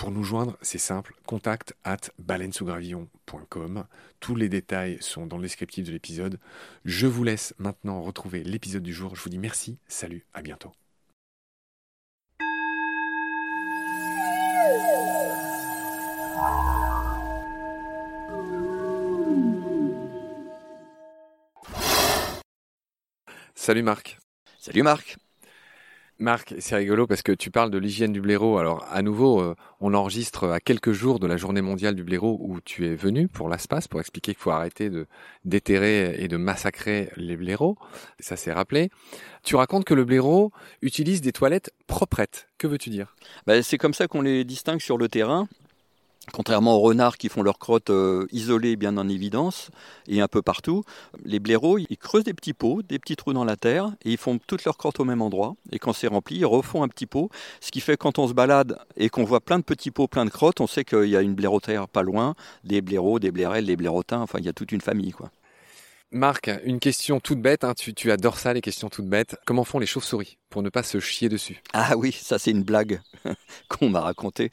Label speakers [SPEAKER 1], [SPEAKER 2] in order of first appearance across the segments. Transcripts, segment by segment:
[SPEAKER 1] Pour nous joindre, c'est simple, contact at baleinesougravillon.com. Tous les détails sont dans le descriptif de l'épisode. Je vous laisse maintenant retrouver l'épisode du jour. Je vous dis merci, salut, à bientôt. Salut Marc.
[SPEAKER 2] Salut Marc.
[SPEAKER 1] Marc, c'est rigolo parce que tu parles de l'hygiène du blaireau. Alors, à nouveau, euh, on enregistre à quelques jours de la journée mondiale du blaireau où tu es venu pour l'espace pour expliquer qu'il faut arrêter de déterrer et de massacrer les blaireaux. Ça s'est rappelé. Tu racontes que le blaireau utilise des toilettes proprettes. Que veux-tu dire?
[SPEAKER 2] Ben, C'est comme ça qu'on les distingue sur le terrain. Contrairement aux renards qui font leurs crottes euh, isolées, bien en évidence, et un peu partout, les blaireaux, ils creusent des petits pots, des petits trous dans la terre, et ils font toutes leurs crottes au même endroit. Et quand c'est rempli, ils refont un petit pot, ce qui fait quand on se balade et qu'on voit plein de petits pots, plein de crottes, on sait qu'il y a une blairotaire pas loin, des blaireaux, des blairelles, des blairotins, enfin il y a toute une famille. quoi.
[SPEAKER 1] Marc, une question toute bête, hein, tu, tu, adores ça, les questions toutes bêtes. Comment font les chauves-souris pour ne pas se chier dessus?
[SPEAKER 2] Ah oui, ça c'est une blague qu'on m'a racontée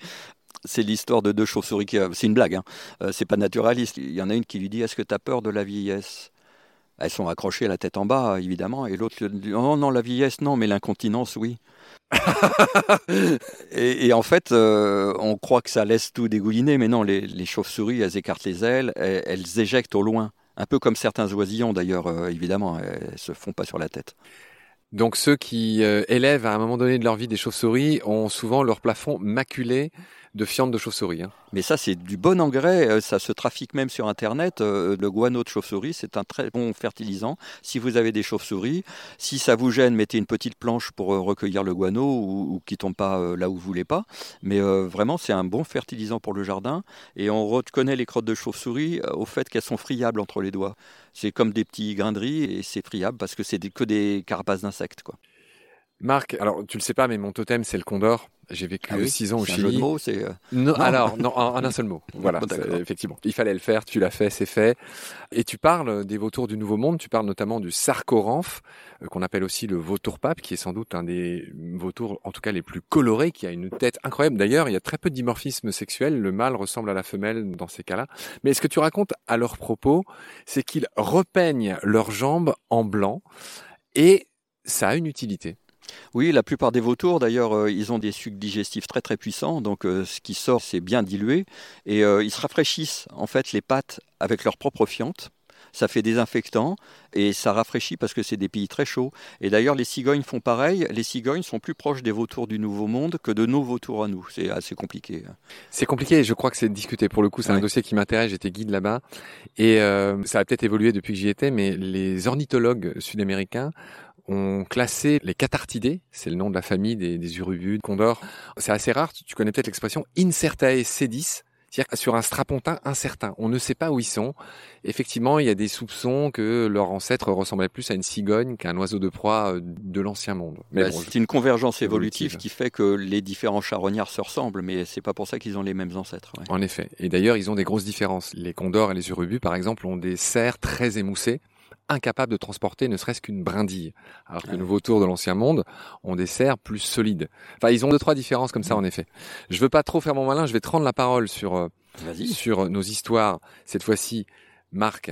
[SPEAKER 2] c'est l'histoire de deux chauves-souris. Qui... C'est une blague, hein. Euh, c'est pas naturaliste. Il y en a une qui lui dit Est-ce que tu as peur de la vieillesse? Elles sont accrochées la tête en bas, évidemment. Et l'autre lui dit Non, non, la vieillesse, non, mais l'incontinence, oui. et, en fait, euh, on croit que ça laisse tout dégouliner, mais non, les, chauves-souris, elles écartent les ailes, elles, éjectent au loin. Un peu comme certains oisillons d'ailleurs, euh, évidemment, elles se font pas sur la tête.
[SPEAKER 1] Donc ceux qui élèvent à un moment donné de leur vie des chauves-souris ont souvent leur plafond maculé de fientes de chauve-souris. Hein.
[SPEAKER 2] Mais ça, c'est du bon engrais. Euh, ça se trafique même sur Internet. Euh, le guano de chauve-souris, c'est un très bon fertilisant. Si vous avez des chauves-souris, si ça vous gêne, mettez une petite planche pour euh, recueillir le guano ou, qui tombe pas là où vous voulez pas. Mais vraiment, c'est un bon fertilisant pour le jardin. Et on reconnaît les crottes de chauve-souris au fait qu'elles sont friables entre les doigts. C'est comme des petits grains de riz et c'est friable parce que c'est que des carapaces d'insectes. quoi.
[SPEAKER 1] Marc, alors tu le sais pas, mais mon totem c'est le condor. J'ai vécu ah six ans au Chili.
[SPEAKER 2] Un jeu de mots, c'est. Euh,
[SPEAKER 1] non, alors non, en, un seul mot. Voilà, effectivement. Il fallait le faire. Tu l'as fait, c'est fait. Et tu parles des vautours du Nouveau Monde. Tu parles notamment du sarcoramphe, euh, qu'on appelle aussi le vautour pape, qui est sans doute un des vautours, en tout cas les plus colorés, qui a une tête incroyable. D'ailleurs, il y a très peu de dimorphisme sexuel. Le mâle ressemble à la femelle dans ces cas-là. Mais ce que tu racontes à leur propos, c'est qu'ils repeignent leurs jambes en blanc, et ça a une utilité.
[SPEAKER 2] Oui, la plupart des vautours, d'ailleurs, euh, ils ont des sucs digestifs très très puissants, donc euh, ce qui sort, c'est bien dilué, et euh, ils se rafraîchissent en fait les pattes avec leur propre fiente. ça fait désinfectant et ça rafraîchit parce que c'est des pays très chauds. Et d'ailleurs, les cigognes font pareil. Les cigognes sont plus proches des vautours du Nouveau Monde que de nos vautours à nous. C'est assez compliqué.
[SPEAKER 3] C'est compliqué et je crois que c'est discuté. Pour le coup, c'est un dossier qui m'intéresse. J'étais guide là-bas et ça a peut-être évolué depuis que j'y étais, mais les ornithologues sud-américains ont classé les cathartidés, c'est le nom de la famille des, des urubus, condors. C'est assez rare, tu connais peut-être l'expression Incertae sedis, c'est-à-dire sur un strapontin incertain. On ne sait pas où ils sont. Effectivement, il y a des soupçons que leur ancêtre ressemblait plus à une cigogne qu'un oiseau de proie euh, de l'ancien monde.
[SPEAKER 2] Mais bah, c'est une convergence évolutive qui fait que les différents charognards se ressemblent, mais c'est pas pour ça qu'ils ont les mêmes ancêtres.
[SPEAKER 3] En effet. Et d'ailleurs, ils ont des grosses différences. Les condors et les urubus, par exemple, ont des serres très émoussées incapables de transporter ne serait-ce qu'une brindille. Alors que nos vautours de l'ancien monde ont des serres plus solides. Enfin, ils ont deux, trois différences comme ça, mm. en effet. Je veux pas trop faire mon malin, je vais te rendre la parole sur, euh, sur nos histoires. Cette fois-ci, Marc,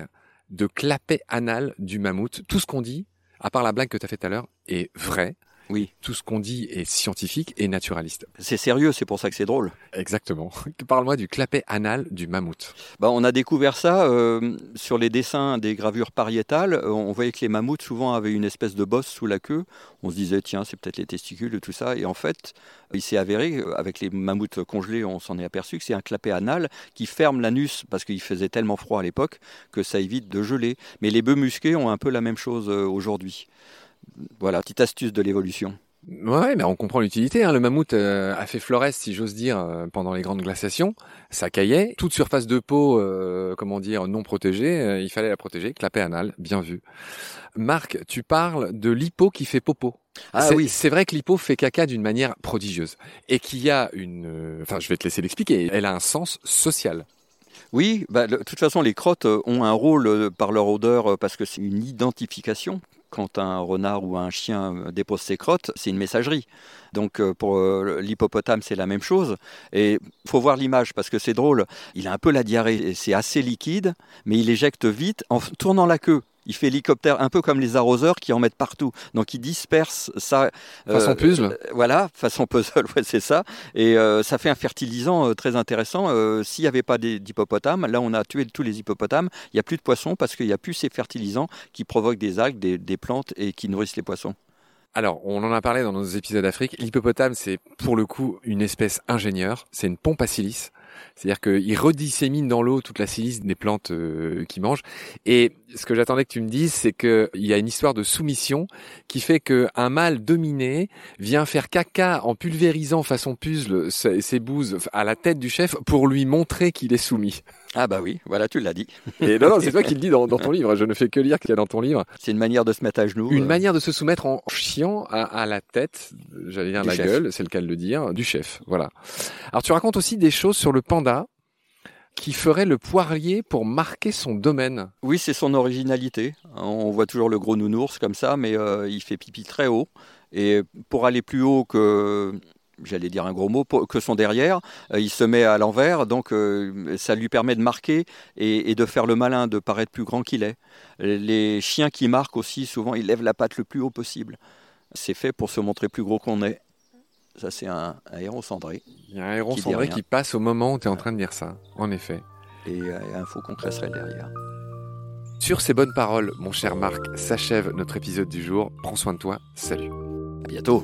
[SPEAKER 3] de clapet anal du mammouth. Tout ce qu'on dit, à part la blague que tu as faite tout à l'heure, est vrai.
[SPEAKER 2] Oui.
[SPEAKER 3] Tout ce qu'on dit est scientifique et naturaliste.
[SPEAKER 2] C'est sérieux, c'est pour ça que c'est drôle.
[SPEAKER 3] Exactement. Parle-moi du clapet anal du mammouth.
[SPEAKER 2] Bah, on a découvert ça euh, sur les dessins des gravures pariétales. Euh, on voyait que les mammouths souvent avaient une espèce de bosse sous la queue. On se disait tiens c'est peut-être les testicules et tout ça. Et en fait, il s'est avéré euh, avec les mammouths congelés, on s'en est aperçu que c'est un clapet anal qui ferme l'anus parce qu'il faisait tellement froid à l'époque que ça évite de geler. Mais les bœufs musqués ont un peu la même chose aujourd'hui. Voilà, petite astuce de l'évolution.
[SPEAKER 3] Ouais, mais on comprend l'utilité. Hein. Le mammouth euh, a fait florès, si j'ose dire, euh, pendant les grandes glaciations. Ça caillait. Toute surface de peau, euh, comment dire, non protégée, il fallait la protéger. Clapet anal, bien vu. Marc, tu parles de l'hippo qui fait popo. Ah oui, c'est vrai que l'hippo fait caca d'une manière prodigieuse et qu'il y a une. Enfin, je vais te laisser l'expliquer. Elle a un sens social.
[SPEAKER 2] Oui, bah, de toute façon, les crottes ont un rôle par leur odeur parce que c'est une identification quand un renard ou un chien euh, dépose ses crottes, c'est une messagerie. Donc euh, pour euh, l'hippopotame, c'est la même chose. Et faut voir l'image parce que c'est drôle. Il a un peu la diarrhée, c'est assez liquide, mais il éjecte vite en tournant la queue il fait hélicoptère un peu comme les arroseurs qui en mettent partout. Donc il disperse ça.
[SPEAKER 3] Euh, façon puzzle. Euh,
[SPEAKER 2] voilà, façon puzzle, ouais, c'est ça. Et euh, ça fait un fertilisant très intéressant. S'il n'y avait pas d'hippopotames, là on a tué tous les hippopotames, il n'y a plus de poissons parce qu'il n'y a plus ces fertilisants qui provoquent des algues, des, plantes et qui nourrissent les poissons.
[SPEAKER 3] Alors, on en a parlé dans nos épisodes d'Afrique. L'hippopotame, c'est pour le coup une espèce ingénieure. C'est une pompe à silice. C'est-à-dire qu'il redissémine dans l'eau toute la silice des plantes euh, qu'il mange. Et ce que j'attendais que tu me dises, c'est qu'il y a une histoire de soumission qui fait qu'un mâle dominé vient faire caca en pulvérisant façon puzzle ses, bouses à la tête du chef pour lui montrer qu'il est soumis.
[SPEAKER 2] Ah bah oui, voilà, tu l'as dit.
[SPEAKER 3] Et non, non c'est toi qui le dis dans, ton livre. Je ne fais que lire qu'il y a dans ton livre.
[SPEAKER 2] C'est une manière de se mettre à genoux.
[SPEAKER 3] Une euh. manière de se soumettre en chiant à, la tête, j'allais dire la gueule, c'est le cas de le dire, du chef. Voilà. Alors tu racontes aussi des choses sur le panda qui ferait le poirier pour marquer son domaine.
[SPEAKER 2] Oui, c'est son originalité. On voit toujours le gros nounours comme ça, mais euh, il fait pipi très haut. Et pour aller plus haut que, j'allais dire un gros mot, que son derrière, euh, il se met à l'envers, donc euh, ça lui permet de marquer et, et, de faire le malin, de paraître plus grand qu'il est. Les chiens qui marquent aussi, souvent, ils lèvent la patte le plus haut possible. C'est fait pour se montrer plus gros qu'on est. Ça, c'est un, héros cendré.
[SPEAKER 3] Il y a un héros cendré qui passe au moment où tu es en train de dire ça, en effet.
[SPEAKER 2] Et euh, un faux concresserelle derrière.
[SPEAKER 3] Sur ces bonnes paroles, mon cher Marc, s'achève notre épisode du jour. Prends soin de toi. Salut.
[SPEAKER 2] À bientôt.